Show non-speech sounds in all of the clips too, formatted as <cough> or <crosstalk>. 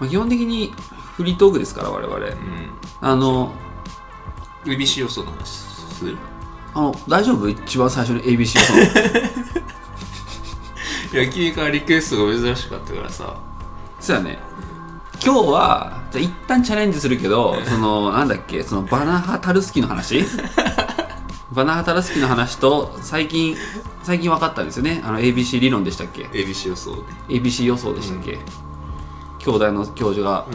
まあ、基本的にフリートークですから我々。うん。あの ABC 予想の話する？あの大丈夫？一番最初に ABC 予想いや君からリクエストが珍しかったからさ。そうやね。今日はじゃあ一旦チャレンジするけど <laughs> そのなんだっけ？そのバナハタルスキーの話？バナハタルスキー <laughs> の話と最近最近分かったんですよね。あの ABC 理論でしたっけ？ABC 予想ね。ABC 予想でしたっけ、兄弟の教授が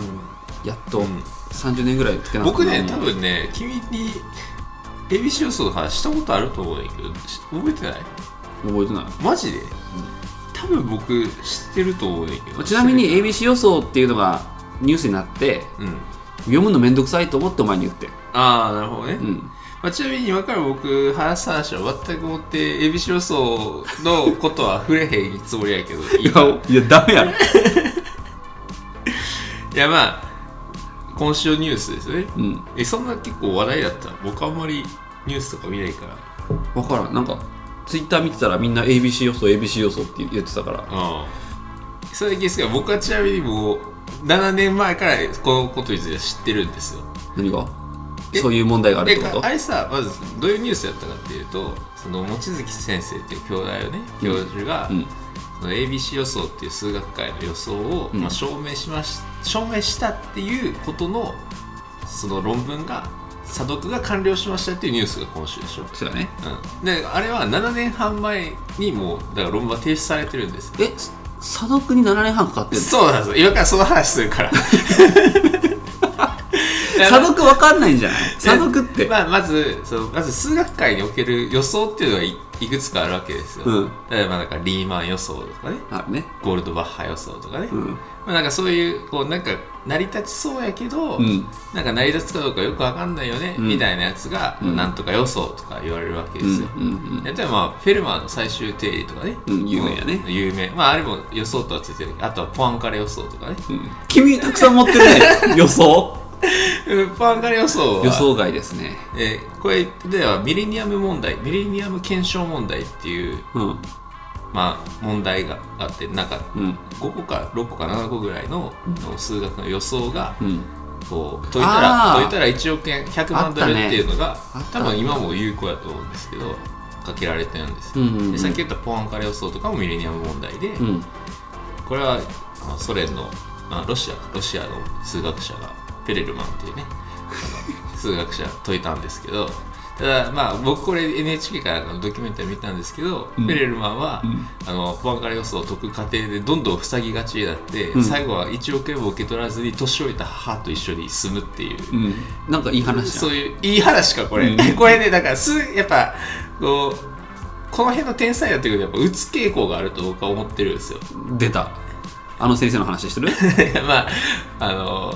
やっとうん。30年ぐらいつけなかった。僕ね多分ね君に ABC 予想の話したことあると思うんだけどし覚えてない？覚えてない。マジで？多分僕知ってると思うんだけどちなみに ABC 予想っていうのがニュースになってうん。読むのめんどくさいと思ってお前に言って。ああなるほどね、うん。まあ、ちなみに今から僕話す話は全くもって ABC 予想のことは触れへんつもりやけどいいかいやダメやろ。い <laughs> やまあ今週ニュースですね。うん。えそんな結構話題だった？僕あんまりニュースとか見ないから。分からん。なんかツイッター見てたらみんな ABC 予想 ABC 予想って言ってたから。うんそれだけですが僕はちなみにもう7年前からこのことについて知ってるんですよ。何が？えそういう問題があるってでこと？あれさまずどういうニュースやったかっていうとその望月先生っていう兄弟をね。教授が、うん。その ABC 予想っていう数学界の予想を、うん。まあ、証明しまし証明したっていうことのその論文が査読が完了しましたっていうニュースが今週でしょ、そうやね。うん、であれは7年半前にもうだから論文は提出されてるんです。え査読に7年半かかってんの？そうなんですよ。今からその話するから。<laughs> 査読分かんないんじゃない？査読って、まあ、まずそのまず数学界における予想っていうのがいいくつかあるわけですよ、うん。例えばなんかリーマン予想とかね。あるね。ゴールドバッハ予想とかね、うん。まあ、なんかそういうこうなんか成り立ちそうやけど、うん。なんか成り立つかどうかよくわかんないよね、うん。みたいなやつが、うん。なんとか予想とか言われるわけうんですよ、うん。例えば、まあ、フェルマーの最終定理とかね、うん。有名やね。うん。有名。まああれも予想とはついてるあとはポアンカレ予想とかね。君たくさん持ってるね <laughs> 予想？うんポアンカレ予想は。予想外ですね。えーこれではミレニアム問題ミレニアム検証問題っていう、うん。まあ、問題があってなんかうん。5個か6個か7個ぐらいのの数学の予想がうん。こう解いたら解いたら1億円100万ドルっていうのが、多分今も有効だと思うんですけどかけられてるんですよ、うんうんうん。でさっき言ったポアンカレ予想とかもミレニアム問題で、うん。これは、まあ、ソ連の、まあ、ロシアロシアの数学者がペレルマンっていうね <laughs> 数学者解いたんですけどただまあ僕これ NHK からのドキュメンタリー見たんですけど、うん。ペレルマンは、うん。あのポアンカレ予想を解く過程でどんどん塞ぎがちになって、うん。最後は1億円も受け取らずに年老いた母と一緒に住むっていう、うん。なんかいい話そうんいういい話かこれ、うん。<laughs> これねだからすやっぱこうこの辺の天才やってくるとやっぱ打つ傾向があると僕は思ってるんですよ。出た。あの先生の話してる？<laughs> まああの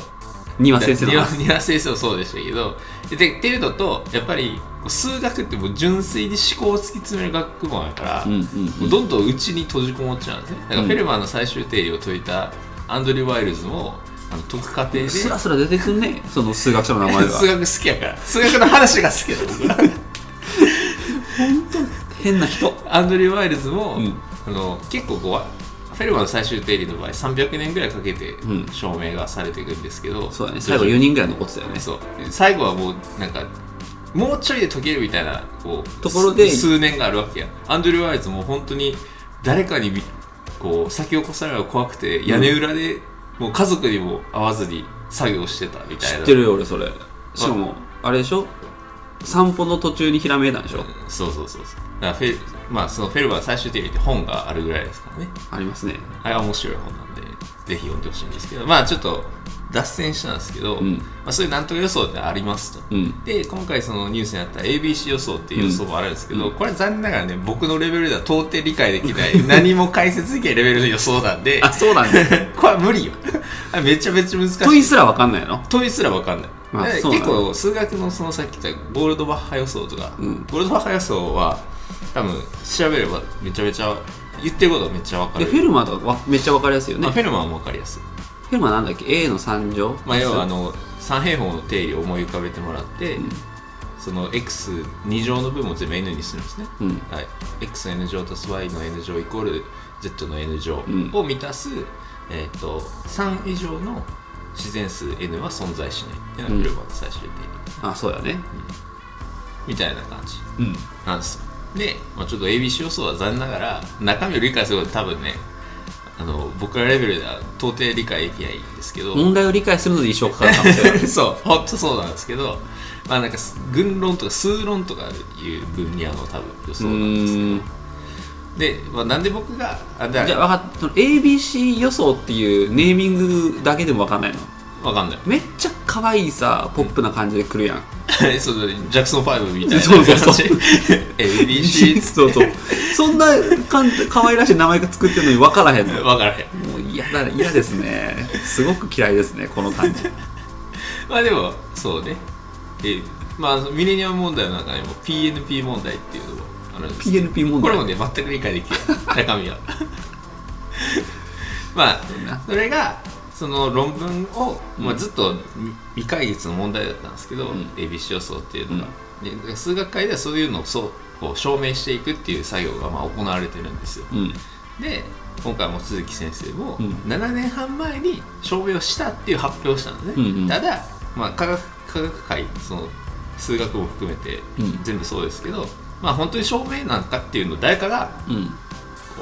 庭先生の話庭先生もそうでしたけど。ででっていうのとやっぱり数学ってもう純粋に思考を突き詰める学問やから、うんうんもうどんどんうちに閉じこもっちゃうんですね。だからフェルマーの最終定理を解いたアンドリュー・ワイルズもあの解く過程でスラスラ出てくんねその数学者の名前 <laughs> 数が学好きやから。数学の話が好きだ僕は変な人。アンドリュー・ワイルズも、うん。あの結構こうフェルマーの最終定理の場合300年ぐらいかけてうん。証明がされていくんですけど、そうだね。最後4人ぐらい残ってたよね。そう。最後はもうなんかもうちょいで解けるみたいなこうところです数年があるわけや。アンドリュー・ワイルズも本当に誰かにびこう先を越されるのが怖くて屋根裏で、もう家族にも会わずに作業してたみたいな。知ってるよ俺それ。しかもあれでしょ？散歩の途中にひらめいたんでしょ？そうそうそうそう。だからフェまあそのフェルマーの最終定理って本があるぐらいですからね。ありますね。あれは面白い本なんでぜひ読んでほしいんですけど。まあちょっと脱線したんですけど、うん。まあ、そういうなんとか予想ってありますと、うん。で今回そのニュースにあった ABC 予想っていう予想もあるんですけど、うん。これ残念ながらね僕のレベルでは到底理解できない <laughs> 何も解説できないレベルの予想なんで。あそうなんです <laughs> これは無理よ。あめちゃめちゃ難しい。問いすら分かんないの？問いすら分かんない、結構数学のそのさっき言ったゴールドバッハ予想とか、うん。ゴールドバッハ予想は多分調べればめちゃめちゃ言ってることはめっちゃ分かる。でフェルマーとかわめっちゃ分かりやすいよね。まあ、フェルマーも分かりやすい。フェルマーなんだっけ？A の3乗まあ、要はあの三平方の定理を思い浮かべてもらって、うん。その x2 乗の分も全部 n にするんですね、うん。はい、x の n 乗足す y の n 乗イコール z の n 乗うん。を満たす、えー、と3以上の自然数 n は存在しないっていうのがフェルマーの最終定理、あそうやね。みたいな感じうん。なんですよで、まあ、ちょっと ABC 予想は残念ながら中身を理解することは多分ねあの僕らレベルでは到底理解できないんですけど。問題を理解するので一生かかる可能性があるそう本当そうなんですけどまあなんか群論とか数論とかいう分野の多分予想なんですけど。で、まあ、なんで僕があだじゃあ分かった。ABC 予想っていうネーミングだけでも分かんないの？わかんない。めっちゃ可愛いさポップな感じで来るやんそうだね。ジャクソン5みたいなそうそうそう。ABC そうそう。そんなかん可愛らしい名前が作ってるのに分からへんの。も <laughs> 分からへん。う嫌だ嫌ですね。すごく嫌いですねこの感じ。<laughs> まあでもそうね。えまあミレニアム問題の中にも PNP 問題っていうのもあるんです。PNP 問題？これもね全く理解できない。中身は <laughs> まあそれがその論文を、まあ、ずっと未未解決の問題だったんですけど、うん。ABC 予想っていうのが、で数学界ではそういうのをそうこう証明していくっていう作業がまあ行われてるんですよ。うん。で今回望月先生もうん。7年半前に証明をしたっていう発表をしたのね、うんうん。ただ、まあ、科学科学界その数学も含めてうん。全部そうですけど、まあ本当に証明なんかっていうのを誰かがうん。こ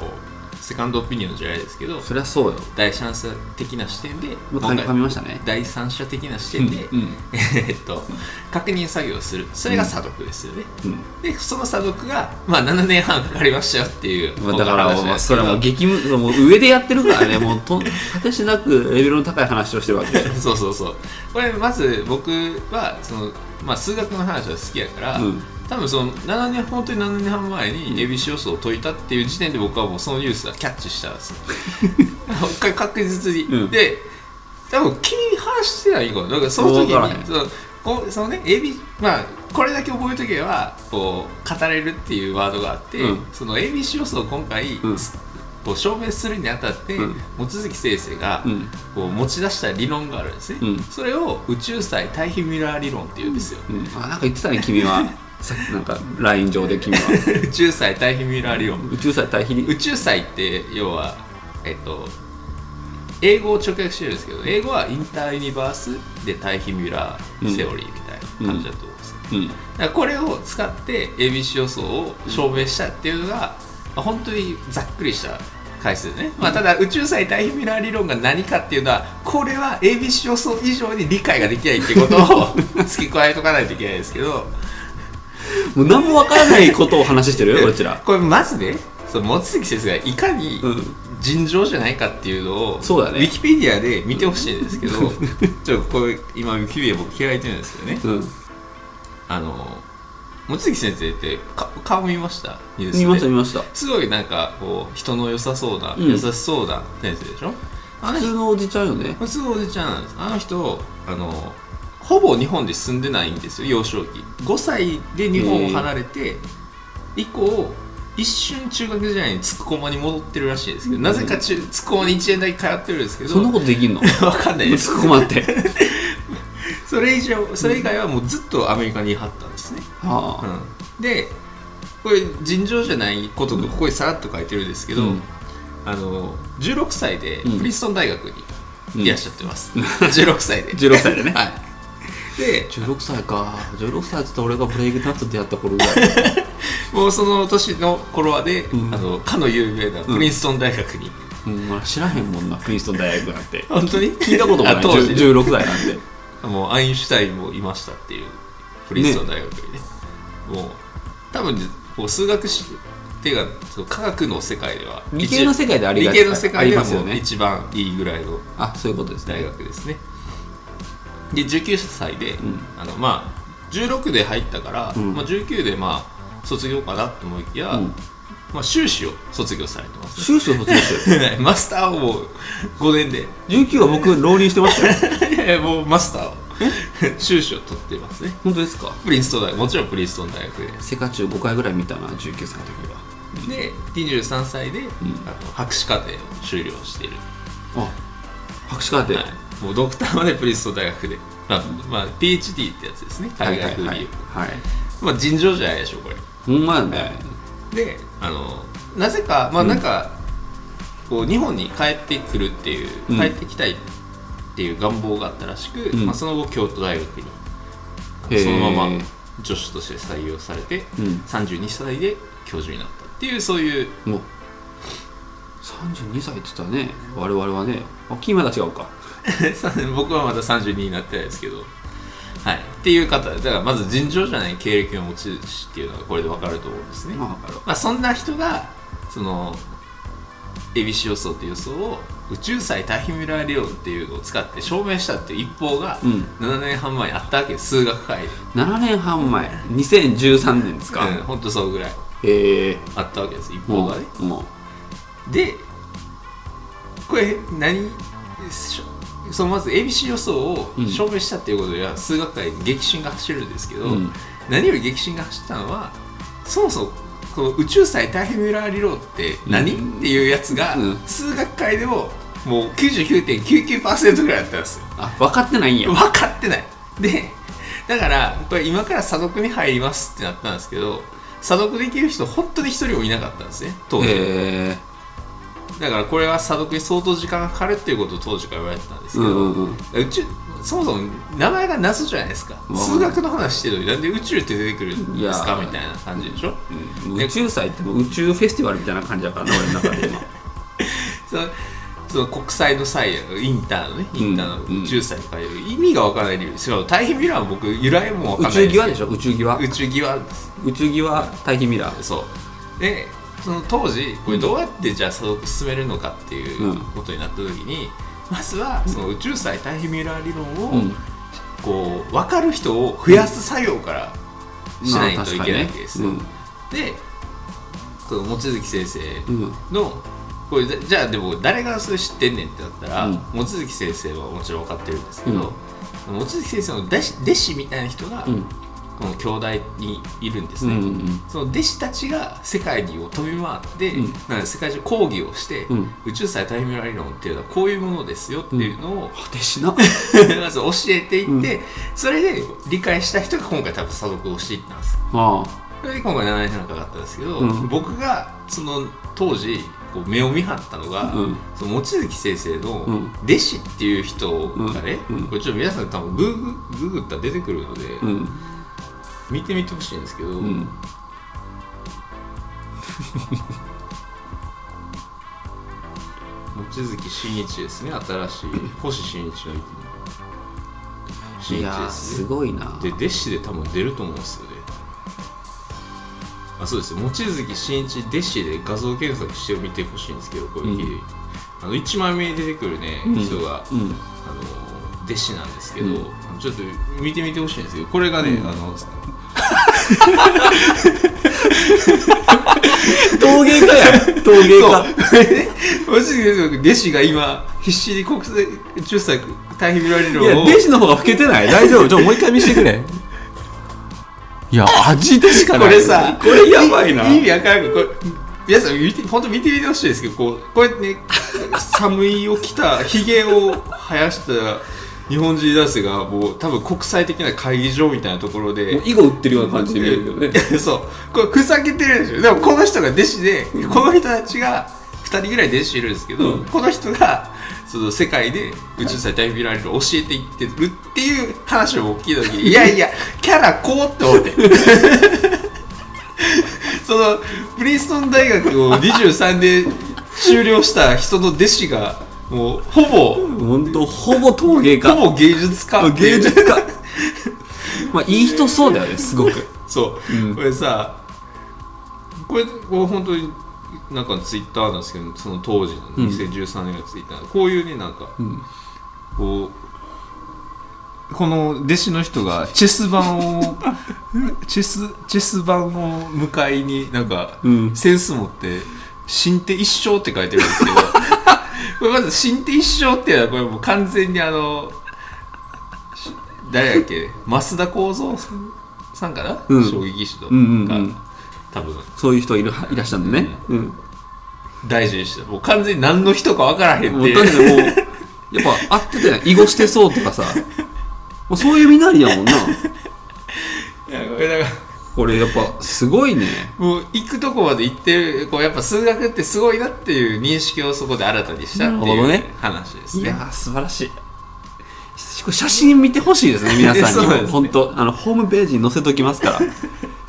うセカンドオピニオンじゃないですけどそりゃそうよ。第三者的な視点でもう噛みましたね。第三者的な視点で、うんうん。<laughs> えっと確認作業をする。それが査読ですよね、うん。でその査読が、まあ、7年半かかりましたよっていうまあだからそれはもう激務もう上でやってるからね。<laughs> もうと果てしなくレベルの高い話をしてるわけでそうそうそう。これまず僕はその、まあ、数学の話は好きやから、うん多分その7年本当に7年半前に ABC 予想を解いたっていう時点で僕はもうそのニュースはキャッチしたんですよ。確実に、うん。<laughs> で多分君に話してないかなだからその時にそのこうそのね AB まあこれだけ覚えとけばこう語れるっていうワードがあって、うん。その ABC 予想を今回、うん。こう証明するにあたって、うん。望月先生が、うん。こう持ち出した理論があるんですね、うん。それを宇宙際対比ミラー理論っていうんですよ、うん。あなんか言ってたね君は <laughs> なんか LINE 上で君は。<laughs> 宇宙際対比ミラー理論宇宙際対比？宇宙際って要はえっと英語を直訳してるんですけど英語はインターユニバースで対比ミラーセオリーみたいな感じだと思うんですよ、うん。だからこれを使って ABC 予想を証明したっていうのが、まあ本当にざっくりした回数ね、まあ、ただ宇宙際対比ミラー理論が何かっていうのはこれは ABC 予想以上に理解ができないっていうことを <laughs> 付け加えとかないといけないですけど <laughs> もう何もわからないことを話してる？よこちら。これまずねその望月先生がいかにうん。尋常じゃないかっていうのをそうだね。ウィキペディアで見てほしいんですけど <laughs> ちょっとこれ今ウィキペディア僕開いてるんですけどね。うん。あの望月先生ってか顔見ました？ニュースで。見ました見ました。すごいなんかこう人の良さそうな、うん。優しそうな先生でしょ？あの人普通のおじちゃんよね。普通のおじちゃんなんです。あの人あのほぼ日本で住んでないんですよ幼少期。5歳で日本を離れて以降一瞬中学時代につくこまに戻ってるらしいですけど、なぜか中つくこまに1年だけ通ってるんですけどそんなことできんの？<laughs> わかんないです。突っ込まって。<laughs> それ以上それ以外はもうずっとアメリカにいはったんですね、はあ。うん、でこれ尋常じゃないことがここにさらっと書いてるんですけど、うん。あの16歳でうん。プリンストン大学にいらっしゃってます、16歳で。16歳でね。<laughs> はいで16歳か。16歳って言ったら俺がブレイクダンスでやった頃ぐらい。<laughs> もうその年の頃はで、うん。あのかの有名なプリンストン大学に、うん。まあ知らへんもんなプリンストン大学なんて。本当に？聞いたこともない。あ当時？10 16歳なんでもうアインシュタインもいましたっていうプリンストン大学にね。もう多分こう数学史っていうかその科学の世界では理系の世界でありが理系の世界ではもうありますよね。一番いいぐらいのあそういうことです大ね学ですねで19歳で、ん。あのまあ16で入ったから、うん。まあ、19でまあ卒業かなと思いきや、うん。まあ、修士を卒業されてます。修士を卒業してる。<laughs> マスターをもう5年で。19は僕浪人してましたよ。<laughs> いやもうマスターを <laughs> 修士を取ってますね。本当ですか？プリンストン大学。もちろんプリンストン大学で。セカチュウ5回ぐらい見たな19歳の時は。で23歳で、あの博士課程を修了している、あ博士課程。はい、もうドクターまでプリンストン大学で、まあまあ、PhD ってやつですね。はい海外風に言うはい。はい。まあ尋常じゃないでしょこれ。ほんまやね。であのなぜかまあなんか、こう日本に帰ってくるっていう、うん。帰ってきたいっていう願望があったらしく、うん。まあ、その後京都大学にそのまま助手として採用されて、うん。32歳で教授になったっていうそういうもう32歳って言ったらね。我々はね。あ君まだ違うか <laughs> 僕はまだ32になってないですけど。はい。っていう方だからまず尋常じゃない経歴の持ち主っていうのがこれで分かると思うんですね、まあそんな人がその ABC 予想っていう予想を宇宙際タヒミュラー理論っていうのを使って証明したっていう一報がうん。7年半前にあったわけです数学会で7年半前2013年ですか、うん、ほんとそうぐらいへえ。あったわけです一報がね。もでこれ何しょそのまず ABC 予想をうん。証明したっていうことでは数学界に激震が走るんですけど、うん。何より激震が走ったのはそもそもこの宇宙際タイヘミュラー理論って何、うん。っていうやつが、うん。数学界でももう99.99%ぐらいだったんですよ。うあ分かってないんや。分かってない。でだからこれ今から査読に入りますってなったんですけど査読できる人本当に一人もいなかったんですね当時、だからこれは査読に相当時間がかかるっていうことを当時から言われてたんですけど、うんうんうん。宇宙そもそも名前が謎じゃないですか。まあ数学の話してるのになんで宇宙って出てくるんですかみたいな感じでしょ。うん。宇宙祭って宇宙フェスティバルみたいな感じだからな俺の中で今。<laughs> そのその国際の際インターのねインターの宇宙祭とかいう意味がわからない理由。しかも大変ミラーは僕由来もわかんない宇宙際でししょ？宇宙際？宇宙際です。宇宙際大気ミラーそう。でその当時これどうやってじゃあ進めるのかっていううん。ことになった時に、まずはその宇宙際タイヘミュラー理論を、うん。こう分かる人を増やす作業からしないといけないわけです、まあでこの望月先生のこれじゃあでも誰がそれ知ってんねんってなったら、うん。望月先生はもちろん分かってるんですけど、望月先生の弟子弟子みたいな人が、うんこの兄弟にいるんですね、うんうんうん。その弟子たちが世界にを飛び回って、うん。なんか世界中講義をして、うん。宇宙際タイムラ理論っていうのはこういうものですよっていうのを、果てしな。<laughs> まず教えていって、それで理解した人が今回多分査読をしていったんです。あそれで今回7年半かかったんですけど、うん。僕がその当時こう目を見張ったのが、うん。その望月先生のうん。弟子っていう人がね、うん。うん。これちょっと皆さん多分グーグググったら出てくるので、見てみてほしいんですけど、うん。望月真一ですね。新しい星新一の真一ですねすごいな。で弟子で多分出ると思うんですよね。あそうです望月真一弟子で画像検索してみてほしいんですけどこれ、うん。あの1枚目に出てくるね、うん。人が、うん。あの弟子なんですけど、うん。ちょっと見てみてほしいんですけどこれがね、うん。あの陶芸家や <laughs> 陶芸家。<laughs> これね望月先生の弟子が今必死に国際宇宙祭大変見られるいや弟子の方が老けてない？大丈夫？ちょもう一回見せてくれ。いや味でしかな？いこれさこれやばいな。意味わからんこれ皆さん見て本当見てみてほしいですけどこうこうやってね寒いを着たひげを生やした日本人男性がもう多分国際的な会議場みたいなところで囲碁打ってるような感じで見えるけどね。<laughs> そう。これふざけてるでしょ。でもこの人が弟子でこの人たちが2人ぐらい弟子いるんですけど、うん。この人がその世界で宇宙祭大見られるを教えていってるっていう話を僕聞いた時に <laughs> いやいやキャラこうって思って。<laughs> そのプリンストン大学を23で修了した人の弟子がもうほぼ本当ほぼ陶芸家。ほぼ芸術家。芸術家。<laughs> まあいい人そうだよねすごく。そう、うん。これさこれこう本当になんかツイッターなんですけどその当時のうん。2013年のツイッター、こういうねなんかうん。こうこの弟子の人が <laughs> チェス盤を <laughs> チェスチェス盤を迎えになんか、うん。センス持って「新手一生」って書いてるんですけどこれまず「新手一生」っていうのはこれもう完全にあのし誰だっけ？増田幸三さんかな、うん。将棋棋士の、うんうんがうん。多分。そういう人いるいらっしゃるんだね。うん。大事にしてもう完全に何の人か分からへんもうってだってもうやっぱ合ってたやん囲碁してそうとかさ。もうそういう身なりやもんな。<laughs> いやこれだからこれやっぱすごいね。もう行くとこまで行ってるこうやっぱ数学ってすごいなっていう認識をそこで新たにしたっていうね。話ですね。いやー素晴らしい。写真見てほしいですね皆さんに。そうですね。も本当あのホームページに載せときますから。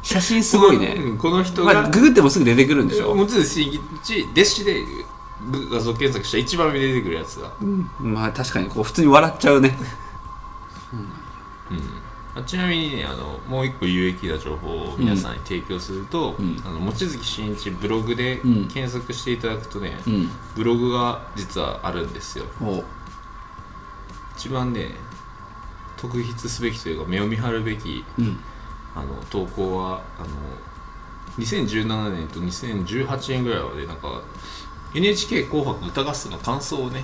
写真すごいね、うんこの人が、まあ、ググってもすぐ出てくるんでしょ、望月真一弟子で画像検索したら一番出てくるやつが、まあ確かにこう普通に笑っちゃうね。あちなみにねあのもう一個有益な情報を皆さんに提供すると、うん。あの望月真一ブログでうん。検索していただくとね、うん。ブログが実はあるんですよ。お。一番ね特筆すべきというか目を見張るべきうん。あの投稿はあの2017年と2018年ぐらいまでなんか NHK 紅白歌合戦の感想をね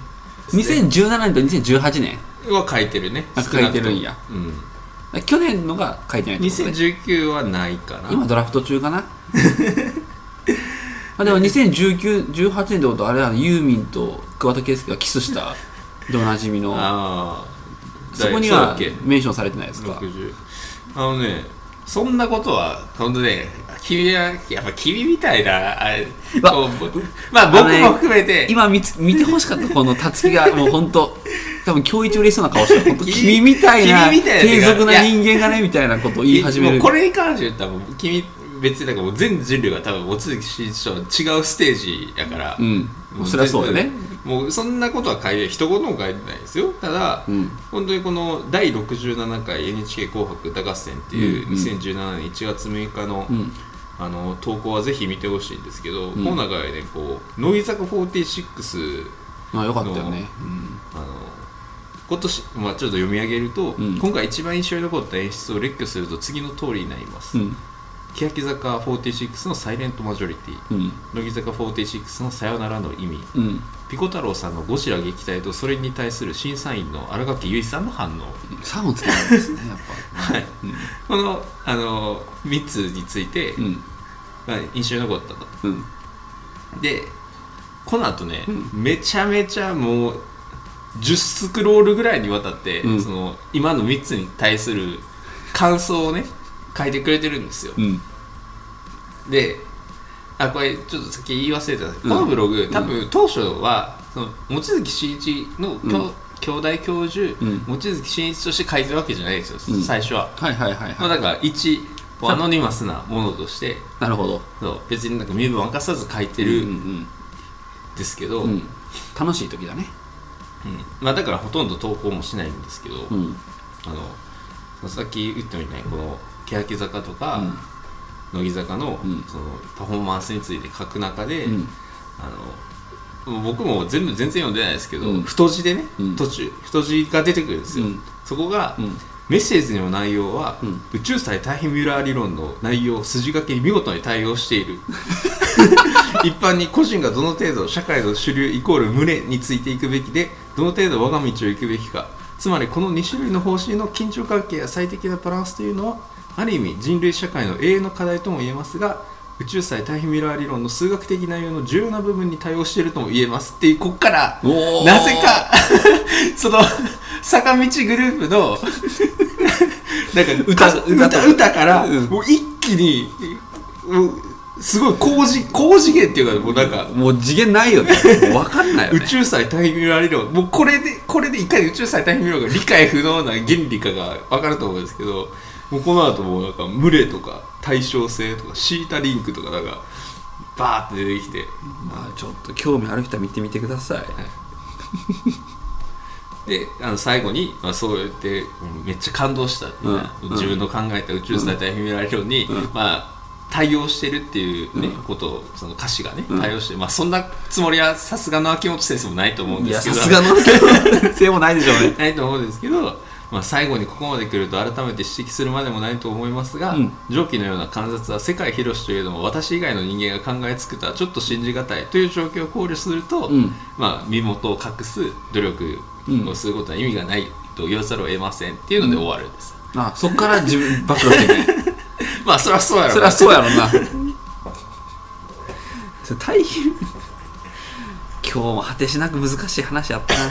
2017年と2018年？は書いてるね。書いてるんや。うん去年のが書いてないってことね。2019はないかな。今ドラフト中かな？<laughs> まあでも2019、18年ってことはあれはユーミンと桑田佳祐がキスした <laughs> でおなじみの。ああそこにはメンションされてないですか？60あのねそんなことは本当ね君はやっぱ君みたいなあれわこうまあ僕も含めて。今見つ見てほしかったこのたつきがもう本当 <laughs> 多分今日一嬉しそうな顔してる。本当君 <laughs> 君みたいな君みたいな低俗な人間がねみたいなことを言い始める。もうこれに関して言ったらもう君別になんかもう全人類が多分望月真一とは違うステージやから、うん。そりゃそうよね。もうそんなことは書いて一言も書いてないですよ。ただ、うん。本当にこの第67回 NHK 紅白歌合戦っていううんうん。2017年1月6日の,、うん。あの投稿はぜひ見てほしいんですけど、ん。この中でねこう乃木坂46まあよかったよね。あの今年、まあ、ちょっと読み上げると、うん。今回一番印象に残った演出を列挙すると次の通りになります、うん。欅坂46のサイレントマジョリティ。うん。乃木坂46のさよならの意味。うん。ピコ太郎さんのゴジラ撃退とそれに対する審査員の新垣結衣さんの反応。3をつけたんですねやっぱ。<laughs> はい。このあの3つについて、印象に残ったと。うん。でこの後ね、うめちゃめちゃもう10スクロールぐらいにわたって、うん。その今の3つに対する感想をね書いてくれてるんですよ、うん。であこれちょっとさっき言い忘れてたこのブログ、多分当初はその望月真一のうん。兄弟教授、うん。望月真一として書いてるわけじゃないですよ、うん。最初は、はいはいはいまあ、はいだから一アノニマスなものとしてなるほど。そう別になんか身分を明かさず書いてうんるうん。ですけど、楽しい時だねうん。まあ、だからほとんど投稿もしないんですけど、うん。あのさっき言ったみたいにこの欅坂とか、乃木坂の,、うん。そのパフォーマンスについて書く中で、うん。あの僕も全部全然読んでないですけど、うん。太字でね、うん。途中太字が出てくるんですよ、うん。そこが、うん。メッセージの内容は、うん。宇宙際タイミュラー理論の内容を筋書きに見事に対応している。<laughs> 一般に個人がどの程度社会の主流イコール群れについていくべきでどの程度我が道を行くべきか。つまりこの2種類の方針の緊張関係や最適なバランスというのはある意味人類社会の永遠の課題とも言えますが宇宙際タイミュラー理論の数学的内容の重要な部分に対応しているとも言えますっていうこっから。なぜか <laughs> その坂道グループの <laughs> なんか歌歌歌歌からうん。もう一気にもうすごい高次高次元っていうかもうなんかもう次元ないよね。もう分かんないよね。宇宙際タイミュラー理論もうこれでこれでいかに宇宙際タイミュラーが理解不能な原理かが分かると思うんですけどもうこの後もうなんか群れとか対称性とかシータリンクとかなんかバーって出てきてまあちょっと興味ある人は見てみてください。<laughs> であの最後に、まあ、そうやってうんめっちゃ感動したうん。自分の考えた宇宙際タイミュラー理論に、うん。まあ対応してるっていう、ねうん。ことをその歌詞がねうん。対応して、まあそんなつもりはさすがの秋元先生もないと思うんですけどさすがのせいもないでしょうね。<laughs> ないと思うんですけど、まあ、最後にここまで来ると改めて指摘するまでもないと思いますが、うん。上記のような観察は世界広しといえども私以外の人間が考えつくとはちょっと信じがたいという状況を考慮すると、うん。まあ、身元を隠す努力をすることは意味がないと言わざるを得ませんっていうので終わるんです、あそっから自分暴露してい <laughs> まあそりゃそうやろ <laughs> そりゃそうやろな。<laughs> 大変。今日も果てしなく難しい話やったな